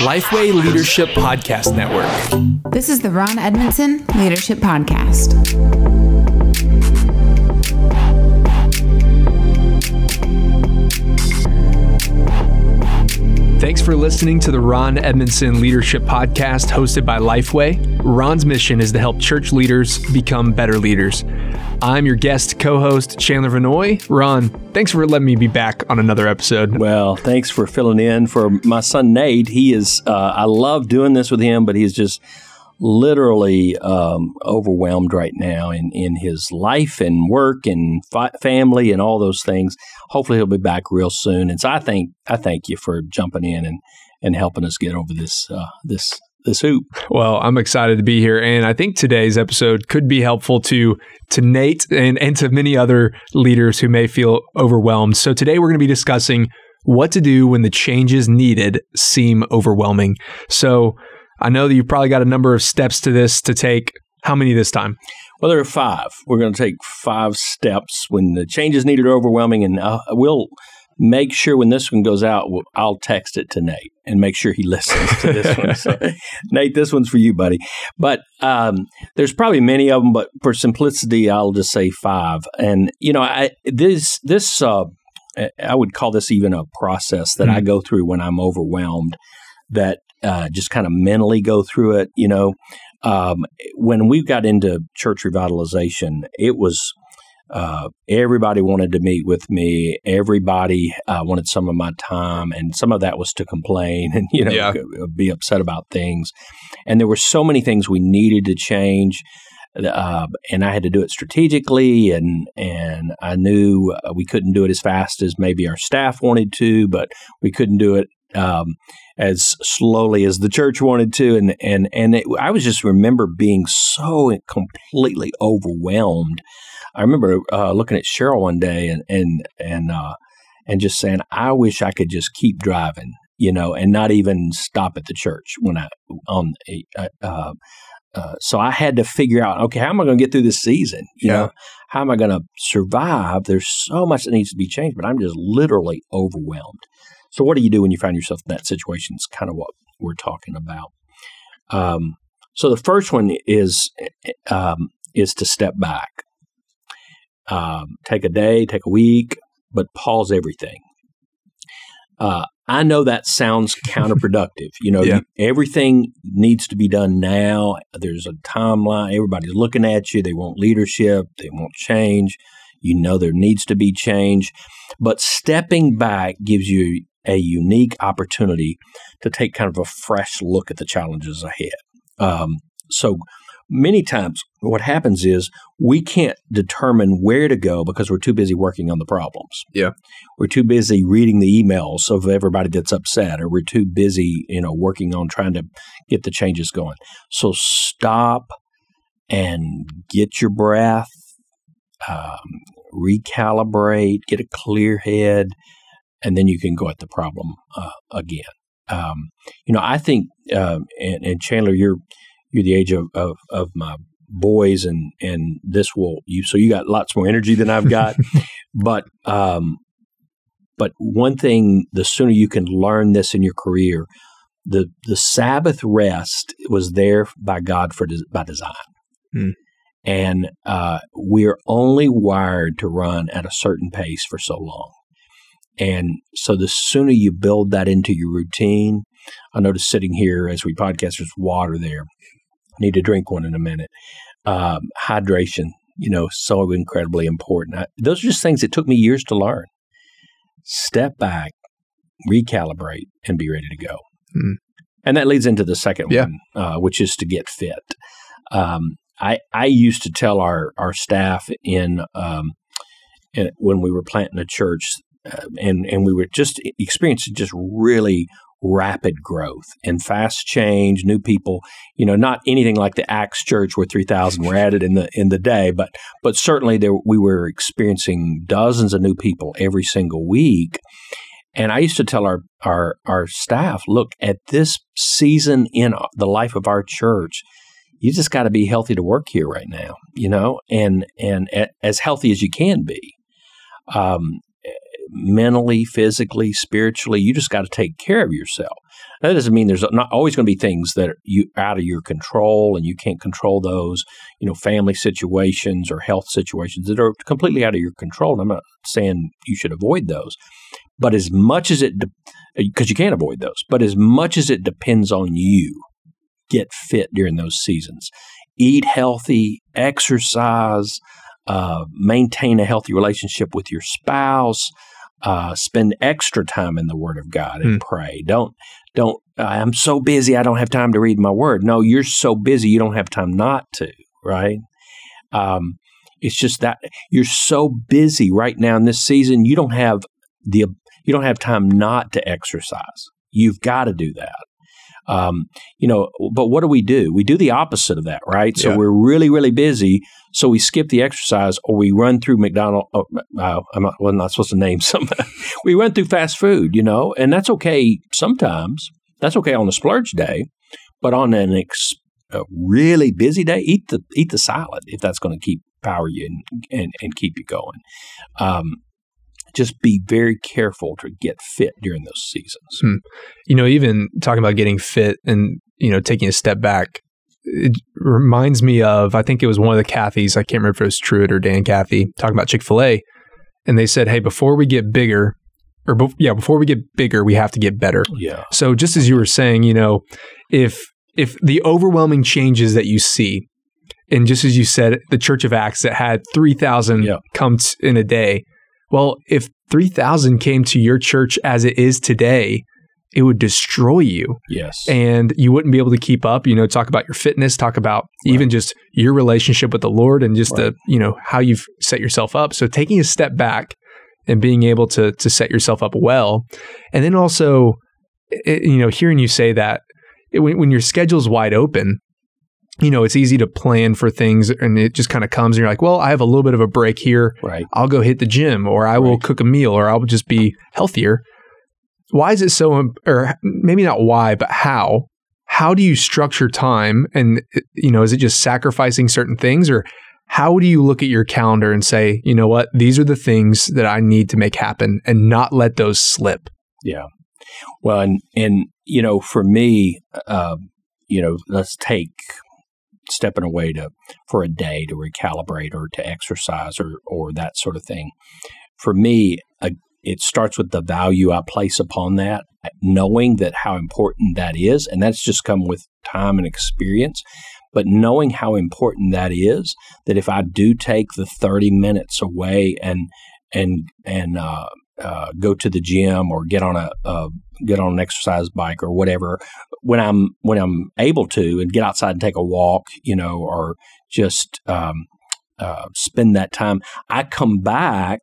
Lifeway Leadership Podcast Network. This is the Ron Edmondson Leadership Podcast. Thanks for listening to the Ron Edmondson Leadership Podcast hosted by Lifeway. Ron's mission is to help church leaders become better leaders. I'm your guest co host, Chandler Vannoy. Ron, thanks for letting me be back on another episode. Well, thanks for filling in for my son Nate. He is, uh, I love doing this with him, but he's just literally um, overwhelmed right now in, in his life and work and fi- family and all those things. Hopefully, he'll be back real soon. And so, I think I thank you for jumping in and, and helping us get over this uh, this this hoop. Well, I'm excited to be here, and I think today's episode could be helpful to to Nate and and to many other leaders who may feel overwhelmed. So today we're going to be discussing what to do when the changes needed seem overwhelming. So I know that you've probably got a number of steps to this to take. How many this time? Well, there are five. We're going to take five steps when the changes needed are overwhelming, and uh, we'll make sure when this one goes out, I'll text it to Nate and make sure he listens to this one. So, Nate, this one's for you, buddy. But um, there's probably many of them, but for simplicity, I'll just say five. And you know, I, this this uh, I would call this even a process that mm-hmm. I go through when I'm overwhelmed. That uh, just kind of mentally go through it. You know, um, when we got into church revitalization, it was uh, everybody wanted to meet with me. Everybody uh, wanted some of my time, and some of that was to complain and you know yeah. be upset about things. And there were so many things we needed to change. Uh, and I had to do it strategically, and and I knew uh, we couldn't do it as fast as maybe our staff wanted to, but we couldn't do it um, as slowly as the church wanted to, and and and it, I was just remember being so completely overwhelmed. I remember uh, looking at Cheryl one day and and and uh, and just saying, I wish I could just keep driving, you know, and not even stop at the church when I on. Uh, uh, uh so I had to figure out, okay, how am I going to get through this season? You yeah. know, how am I going to survive? There's so much that needs to be changed, but I'm just literally overwhelmed. So, what do you do when you find yourself in that situation? Is kind of what we're talking about. Um, so, the first one is um, is to step back, um, take a day, take a week, but pause everything. Uh, I know that sounds counterproductive. You know, yeah. you, everything needs to be done now. There's a timeline. Everybody's looking at you. They want leadership. They want change. You know there needs to be change. But stepping back gives you a unique opportunity to take kind of a fresh look at the challenges ahead. Um, so many times what happens is we can't determine where to go because we're too busy working on the problems. Yeah. We're too busy reading the emails of everybody that's upset or we're too busy, you know, working on trying to get the changes going. So stop and get your breath, um, recalibrate, get a clear head, and then you can go at the problem uh, again. Um, you know, I think, uh, and, and, Chandler, you're you're the age of, of, of my boys, and and this will you. So you got lots more energy than I've got, but um, but one thing, the sooner you can learn this in your career, the the Sabbath rest was there by God for by design. Mm. And uh, we're only wired to run at a certain pace for so long. And so the sooner you build that into your routine, I notice sitting here as we podcast, there's water there. Need to drink one in a minute. Um, hydration, you know, so incredibly important. I, those are just things that took me years to learn. Step back, recalibrate, and be ready to go. Mm. And that leads into the second yeah. one, uh, which is to get fit. Um, I, I used to tell our, our staff in, um, in when we were planting a church uh, and and we were just experiencing just really rapid growth and fast change, new people. You know, not anything like the Acts Church where three thousand were added in the in the day, but but certainly there we were experiencing dozens of new people every single week. And I used to tell our our our staff, look at this season in the life of our church. You just got to be healthy to work here right now, you know, and and as healthy as you can be. Um, mentally, physically, spiritually. You just got to take care of yourself. That doesn't mean there's not always going to be things that are you out of your control and you can't control those. You know, family situations or health situations that are completely out of your control. And I'm not saying you should avoid those, but as much as it, because you can't avoid those, but as much as it depends on you, get fit during those seasons. Eat healthy, exercise, uh, maintain a healthy relationship with your spouse. Uh, spend extra time in the Word of God and mm. pray. Don't don't. Uh, I'm so busy. I don't have time to read my Word. No, you're so busy. You don't have time not to. Right. Um, it's just that you're so busy right now in this season. You don't have the you don't have time not to exercise. You've got to do that. Um, you know, but what do we do? We do the opposite of that, right? So yeah. we're really, really busy. So we skip the exercise or we run through McDonald's. Oh, uh, I'm not, well, not supposed to name some. we run through fast food, you know, and that's okay sometimes. That's okay on a splurge day, but on an ex, a really busy day, eat the eat the salad if that's going to keep power you and, and, and keep you going. Um, just be very careful to get fit during those seasons. Hmm. You know, even talking about getting fit and, you know, taking a step back, it reminds me of, I think it was one of the Cathys, I can't remember if it was Truett or Dan Cathy, talking about Chick fil A. And they said, hey, before we get bigger, or be- yeah, before we get bigger, we have to get better. Yeah. So just as you were saying, you know, if if the overwhelming changes that you see, and just as you said, the Church of Acts that had three thousand yeah. come t- in a day, well, if 3,000 came to your church as it is today, it would destroy you. Yes. And you wouldn't be able to keep up, you know, talk about your fitness, talk about right. even just your relationship with the Lord and just right. the, you know, how you've set yourself up. So taking a step back and being able to to set yourself up well. And then also it, you know, hearing you say that it, when, when your schedule's wide open, you know, it's easy to plan for things and it just kind of comes and you're like, well, I have a little bit of a break here. Right. I'll go hit the gym or I will right. cook a meal or I'll just be healthier. Why is it so, or maybe not why, but how? How do you structure time? And, you know, is it just sacrificing certain things or how do you look at your calendar and say, you know what, these are the things that I need to make happen and not let those slip? Yeah. Well, and, and, you know, for me, uh, you know, let's take stepping away to for a day to recalibrate or to exercise or or that sort of thing. For me, a, it starts with the value I place upon that, knowing that how important that is, and that's just come with time and experience. But knowing how important that is, that if I do take the thirty minutes away and and and uh, uh, go to the gym or get on a, a get on an exercise bike or whatever when I'm when I'm able to and get outside and take a walk, you know, or just um, uh, spend that time, I come back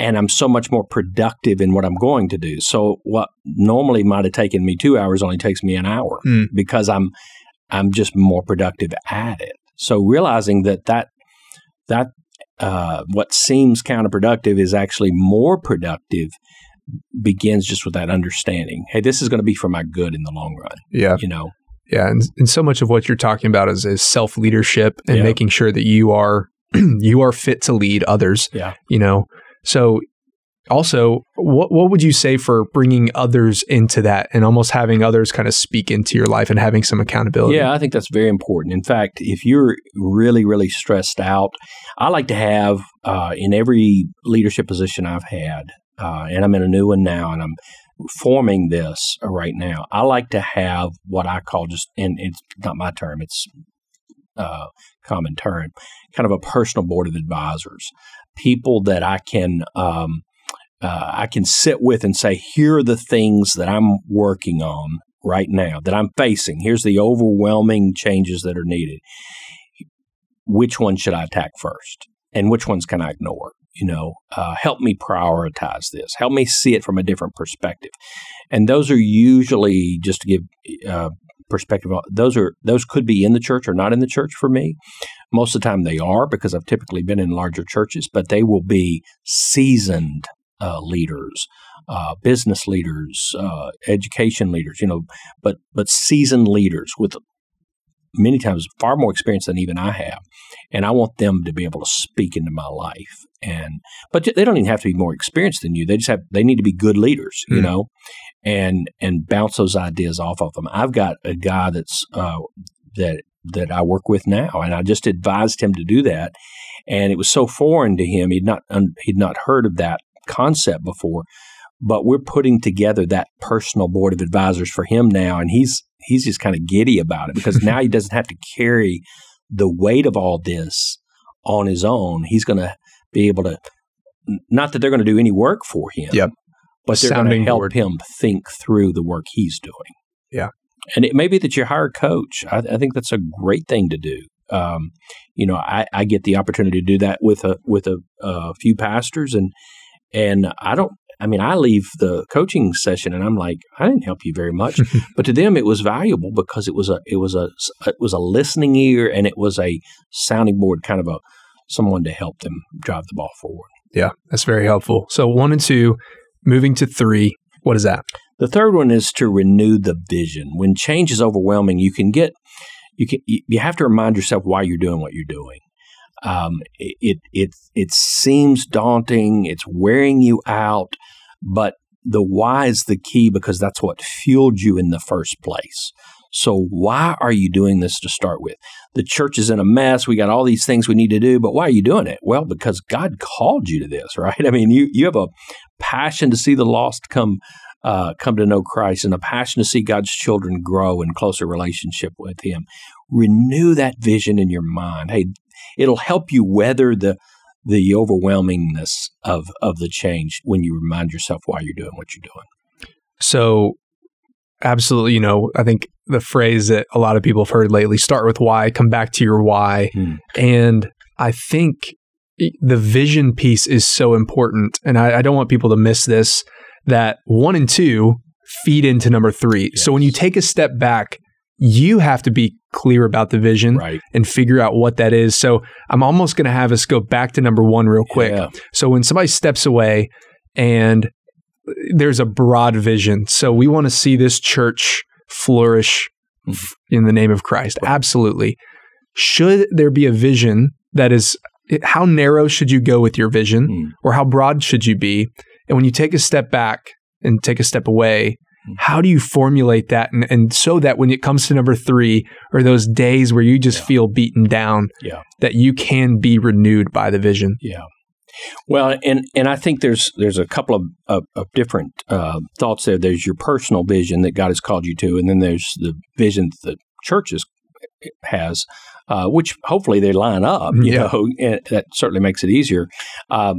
and I'm so much more productive in what I'm going to do. So what normally might have taken me two hours only takes me an hour mm. because I'm I'm just more productive at it. So realizing that that that uh, what seems counterproductive is actually more productive begins just with that understanding. Hey, this is going to be for my good in the long run. Yeah. You know? Yeah. And, and so much of what you're talking about is, is self leadership and yeah. making sure that you are you are fit to lead others. Yeah. You know, so also what what would you say for bringing others into that and almost having others kind of speak into your life and having some accountability yeah i think that's very important in fact if you're really really stressed out i like to have uh, in every leadership position i've had uh, and I'm in a new one now, and I'm forming this right now. I like to have what I call just, and it's not my term, it's uh, common term, kind of a personal board of advisors, people that I can. Um, uh, I can sit with and say, here are the things that I'm working on right now, that I'm facing. Here's the overwhelming changes that are needed. Which one should I attack first? And which ones can I ignore? you know, uh, help me prioritize this, help me see it from a different perspective. And those are usually just to give uh, perspective. Those are those could be in the church or not in the church for me. Most of the time they are because I've typically been in larger churches, but they will be seasoned uh, leaders, uh, business leaders, uh, education leaders, you know, but but seasoned leaders with many times far more experience than even I have, and I want them to be able to speak into my life. And but they don't even have to be more experienced than you. They just have they need to be good leaders, you Mm. know, and and bounce those ideas off of them. I've got a guy that's uh, that that I work with now, and I just advised him to do that, and it was so foreign to him. He'd not un, he'd not heard of that concept before, but we're putting together that personal board of advisors for him now, and he's he's just kind of giddy about it because now he doesn't have to carry the weight of all this on his own. He's going to be able to. Not that they're going to do any work for him. Yep. But they're going to help board. him think through the work he's doing. Yeah. And it may be that you hire a coach. I, I think that's a great thing to do. Um, you know, I, I get the opportunity to do that with a with a, a few pastors, and and I don't. I mean, I leave the coaching session and I'm like, I didn't help you very much, but to them it was valuable because it was a it was a it was a listening ear and it was a sounding board, kind of a someone to help them drive the ball forward. Yeah, that's very helpful. So one and two, moving to three. What is that? The third one is to renew the vision. When change is overwhelming, you can get you can you have to remind yourself why you're doing what you're doing. Um, it it it seems daunting. It's wearing you out, but the why is the key because that's what fueled you in the first place. So why are you doing this to start with? The church is in a mess. We got all these things we need to do, but why are you doing it? Well, because God called you to this, right? I mean, you you have a passion to see the lost come uh, come to know Christ and a passion to see God's children grow in closer relationship with Him. Renew that vision in your mind. Hey, it'll help you weather the the overwhelmingness of of the change when you remind yourself why you're doing what you're doing. So, absolutely, you know, I think the phrase that a lot of people have heard lately start with why, come back to your why. Hmm. And I think the vision piece is so important. And I, I don't want people to miss this that one and two feed into number three. So, when you take a step back, you have to be clear about the vision Right. and figure out what that is. So, I'm almost going to have us go back to number one real quick. Yeah. So when somebody steps away and there's a broad vision, so we want to see this church flourish Mhm. f- in the name of Christ. Absolutely. Should there be a vision that is how narrow should you go with your vision Mm. or how broad should you be? And when you take a step back and take a step away, Mm. how do you formulate that and, and so that when it comes to number three or those days where you just Yeah. feel beaten down, Yeah. that you can be renewed by the vision? Yeah. Well, and and I think there's there's a couple of of, of different uh, thoughts there. There's your personal vision that God has called you to, and then there's the vision that the church is, has, uh, which hopefully they line up. You Yeah. know, and that certainly makes it easier. Um,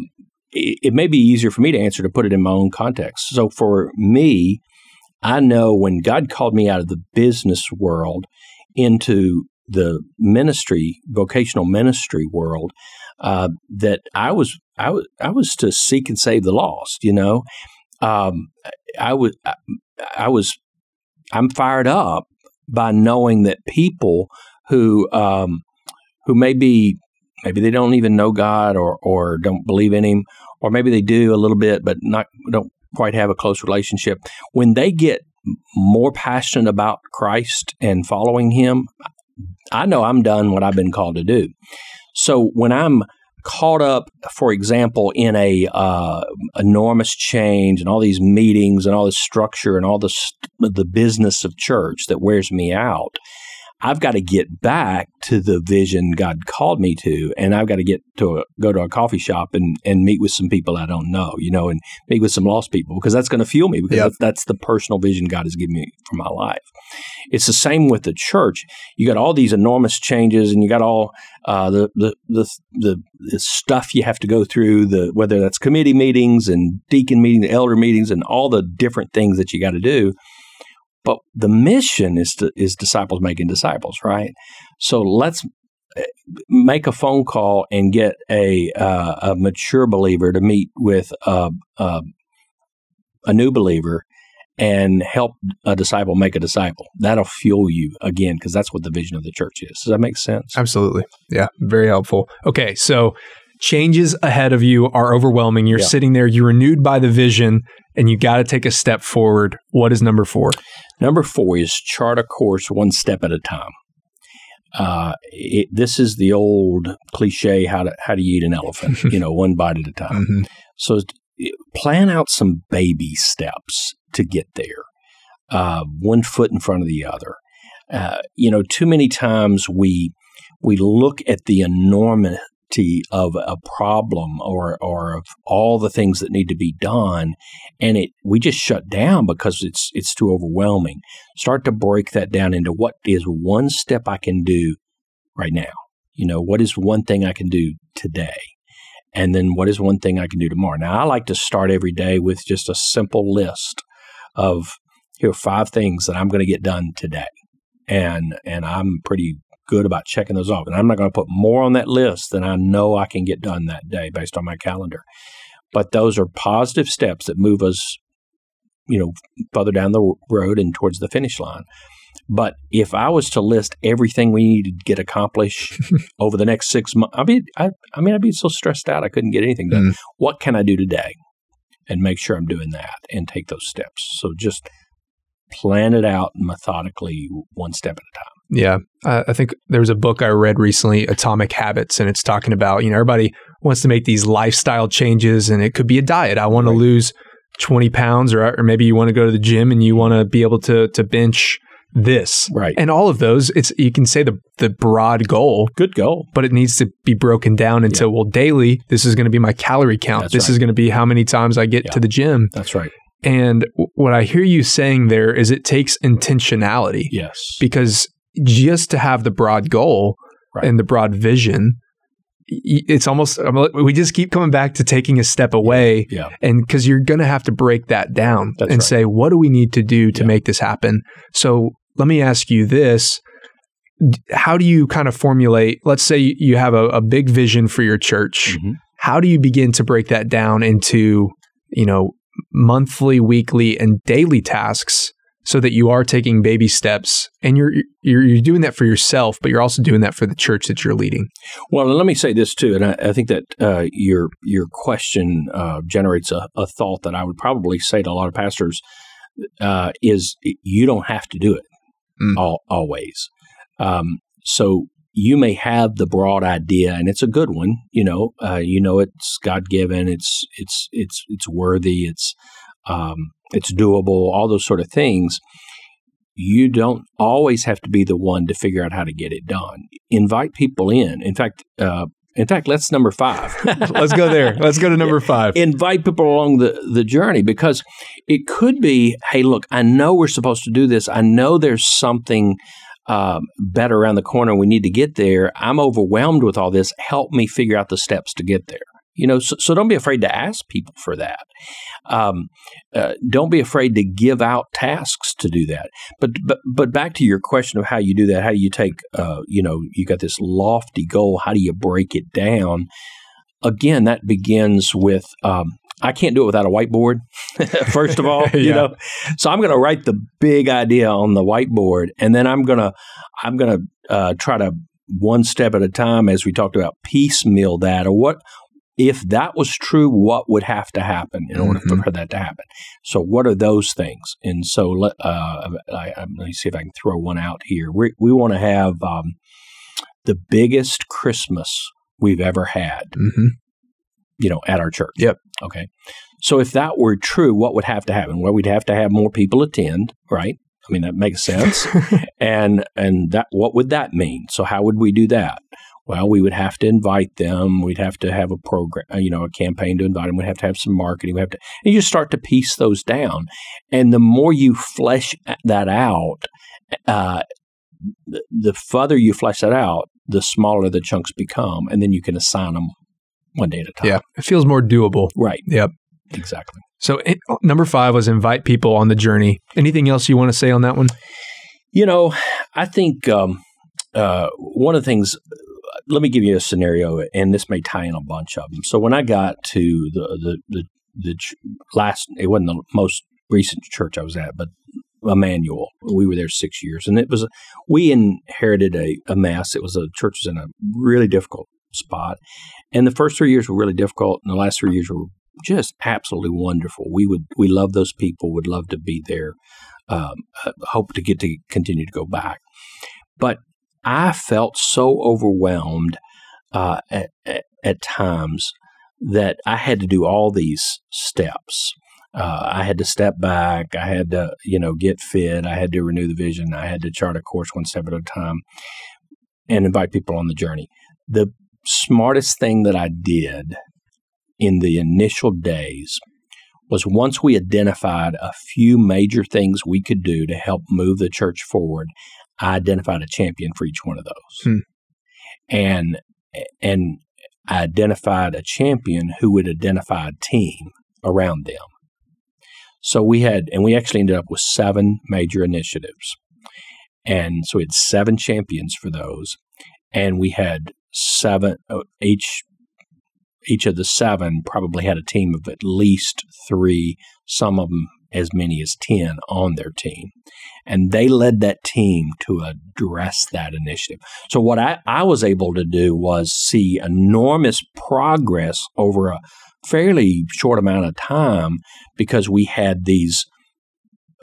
it, may be easier for me to answer to put it in my own context. So for me, I know when God called me out of the business world into the ministry, vocational ministry world, uh, that I was I was I was to seek and save the lost. You know, um, I was I, I was I'm fired up by knowing that people who um, who maybe maybe they don't even know God or or don't believe in Him, or maybe they do a little bit, but not don't quite have a close relationship. When they get more passionate about Christ and following Him, I know I'm done what I've been called to do. So when I'm caught up, for example, in a uh, enormous change and all these meetings and all this structure and all the the business of church that wears me out, I've got to get back to the vision God called me to, and I've got to get to a, go to a coffee shop and and meet with some people I don't know, you know, and meet with some lost people because that's going to fuel me because Yep. that's, the personal vision God has given me for my life. It's the same with the church. You got all these enormous changes, and you got all uh, the, the the the the stuff you have to go through. The whether that's committee meetings and deacon meetings, elder meetings, and all the different things that you got to do. But the mission is to, is disciples making disciples, right? So let's eh, make a phone call and get a uh, a mature believer to meet with a, a, a new believer and help a disciple make a disciple. That'll fuel you again because that's what the vision of the church is. Does that make sense? Absolutely. Yeah, very helpful. Okay, so changes ahead of you are overwhelming. You're Yeah. sitting there, you're renewed by the vision, and you got to take a step forward. What is number four? Number four is chart a course one step at a time. uh, it, this is the old cliche: how to how to eat an elephant, you know, one bite at a time. Mhm. So plan out some baby steps to get there, uh, one foot in front of the other. Uh, you know, too many times we we look at the enormity of a problem or or of all the things that need to be done, and it we just shut down because it's it's too overwhelming. Start to break that down into what is one step I can do right now. You know, what is one thing I can do today? and then what is one thing I can do tomorrow? Now, I like to start every day with just a simple list of here are five things that I'm going to get done today, and and I'm pretty good about checking those off. And I'm not going to put more on that list than I know I can get done that day based on my calendar. But those are positive steps that move us, you know, further down the road and towards the finish line. But if I was to list everything we need to get accomplished over the next six months, I mean, I, I mean, I'd be so stressed out I couldn't get anything done. Mm. What can I do today, and make sure I'm doing that and take those steps. So just plan it out methodically, one step at a time. Yeah. Uh, I think there was a book I read recently, Atomic Habits, and it's talking about, you know, everybody wants to make these lifestyle changes and it could be a diet. I want Right. to lose 20 pounds or, or maybe you want to go to the gym and you want to be able to, to bench this. Right. And all of those, it's, you can say the, the broad goal, Good goal. but it needs to be broken down into, well, daily, this is going to be my calorie count. That's this right. is going to be how many times I get Yeah. to the gym. That's right. And w- what I hear you saying there is it takes intentionality Yes. because just to have the broad goal Right. and the broad vision it's almost we just keep coming back to taking a step away yeah. and because you're going to have to break that down That's and right. say what do we need to do to Yeah. make this happen so let me ask you this how do you kind of formulate let's say you have a, a big vision for your church Mhm. how do you begin to break that down into you know monthly weekly and daily tasks so that you are taking baby steps and you're you're, you're doing that for yourself but you're also doing that for the church that you're leading Well, and let me say this too, and I, I think that uh, your your question uh, generates a, a thought that I would probably say to a lot of pastors uh, is you don't have to do it Mm. all, always. Um, so you may have the broad idea, and it's a good one. You know, uh, you know it's God given, it's it's it's it's worthy, it's um, it's doable, all those sort of things. You don't always have to be the one to figure out how to get it done. Invite people in. In fact, uh, in fact, let's number five. let's go there let's go to number five invite people along the, the journey because it could be hey look i know we're supposed to do this i know there's something um, better around the corner we need to get there i'm overwhelmed with all this help me figure out the steps to get there you know so, so don't be afraid to ask people for that um, uh, don't be afraid to give out tasks to do that but, but but back to your question of how you do that how do you take uh, you know you got this lofty goal how do you break it down again, that begins with um, I can't do it without a whiteboard. First of all, you know, so I'm going to write the big idea on the whiteboard, and then I'm going to I'm going to uh, try to one step at a time, as we talked about, piecemeal that or what. If that was true, what would have to happen in order Mhm. for that to happen? So, what are those things? And so, let, uh, I, I, let me see if I can throw one out here. We, we want to have um, the biggest Christmas we've ever had hmm you know, at our church. Yep. Okay. So if that were true, what would have to happen? Well, we'd have to have more people attend, right? I mean, that makes sense. and and that what would that mean? So how would we do that? Well, we would have to invite them. We'd have to have a program, uh, you know, a campaign to invite them. We'd have to have some marketing. We have to, and you just start to piece those down. And the more you flesh that out, uh, the, the further you flesh that out, the smaller the chunks become, and then you can assign them one day at a time. yeah it feels more doable Right. Yep. Exactly. so it, number five was invite people on the journey anything else you want to say on that one You know, I think um, uh, one of the things. Let me give you a scenario, and this may tie in a bunch of them. So when I got to the the the, the ch- last, it wasn't the most recent church I was at, but Immanuel. We were there six years, and it was we inherited a, a mess. It was a church was in a really difficult spot, and the first three years were really difficult, and the last three years were just absolutely wonderful. We would we love those people, would love to be there, um, uh, hope to get to continue to go back. But I felt so overwhelmed uh, at, at, at, times that I had to do all these steps. Uh, I had to step back. I had to, you know, get fit. I had to renew the vision. I had to chart a course one step at a time and invite people on the journey. The smartest thing that I did in the initial days was once we identified a few major things we could do to help move the church forward, I identified a champion for each one of those. Hmm. And and I identified a champion who would identify a team around them. So we had, and we actually ended up with seven major initiatives. And so we had seven champions for those. And we had seven, uh, each each of the seven probably had a team of at least three, some of them as many as 10 on their team. And they led that team to address that initiative. So, what I, I was able to do was see enormous progress over a fairly short amount of time because we had these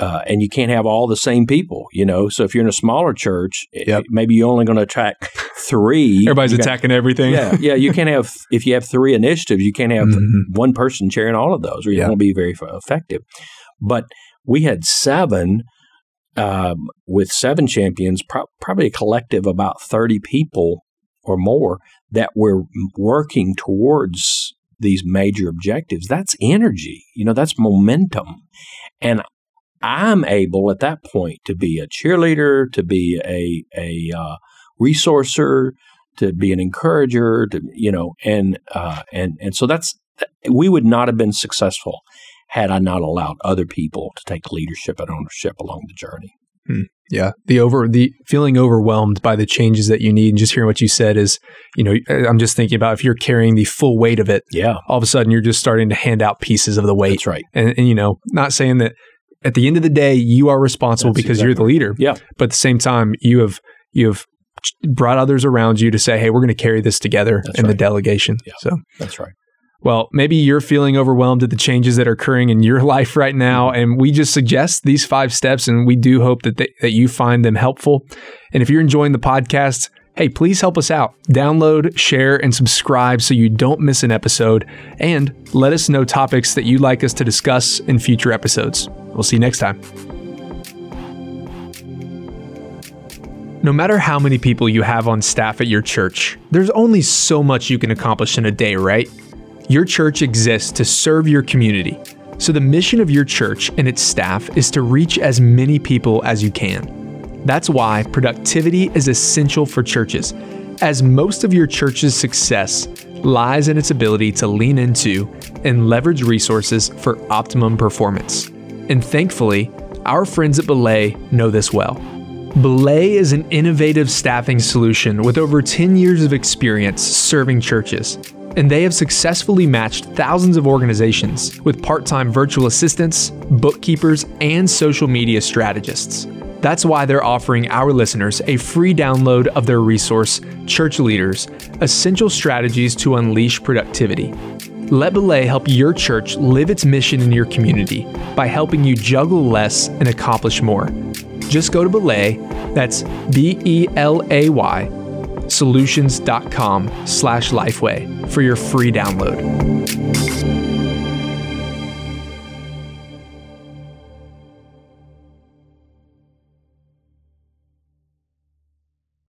uh, and you can't have all the same people, you know. So if you're in a smaller church, yep. maybe you're only going to attract three. Everybody's attacking everything. Yeah, yeah. You can't have if you have three initiatives, you can't have mm-hmm. one person chairing all of those, or you yeah. won't be very effective. But we had seven um, with seven champions, pro- probably a collective about thirty people or more that were working towards these major objectives. That's energy, you know. That's momentum, and I'm able at that point to be a cheerleader, to be a a uh, resourcer, to be an encourager, to you know, and uh, and and so that's we would not have been successful had I not allowed other people to take leadership and ownership along the journey. Hmm. Yeah, the over the feeling overwhelmed by the changes that you need, and just hearing what you said is, you know, I'm just thinking about if you're carrying the full weight of it. Yeah, all of a sudden you're just starting to hand out pieces of the weight. That's right. And, and you know, not saying that at the end of the day, you are responsible That's because exactly. you're the leader. Yeah. But at the same time, you have you have brought others around you to say, "Hey, we're going to carry this together That's in right. the delegation." Yeah. So That's right. Well, maybe you're feeling overwhelmed at the changes that are occurring in your life right now, mm-hmm. and we just suggest these five steps, and we do hope that they, that you find them helpful. And if you're enjoying the podcast, hey, please help us out. Download, share, and subscribe so you don't miss an episode. And let us know topics that you'd like us to discuss in future episodes. We'll see you next time. No matter how many people you have on staff at your church, there's only so much you can accomplish in a day, right? Your church exists to serve your community. So the mission of your church and its staff is to reach as many people as you can. That's why productivity is essential for churches, as most of your church's success lies in its ability to lean into and leverage resources for optimum performance. And thankfully, our friends at Belay know this well. Belay is an innovative staffing solution with over 10 years of experience serving churches, and they have successfully matched thousands of organizations with part time virtual assistants, bookkeepers, and social media strategists. That's why they're offering our listeners a free download of their resource, Church Leaders Essential Strategies to Unleash Productivity. Let Belay help your church live its mission in your community by helping you juggle less and accomplish more. Just go to Belay, that's B E L A Y, solutions.com slash lifeway for your free download.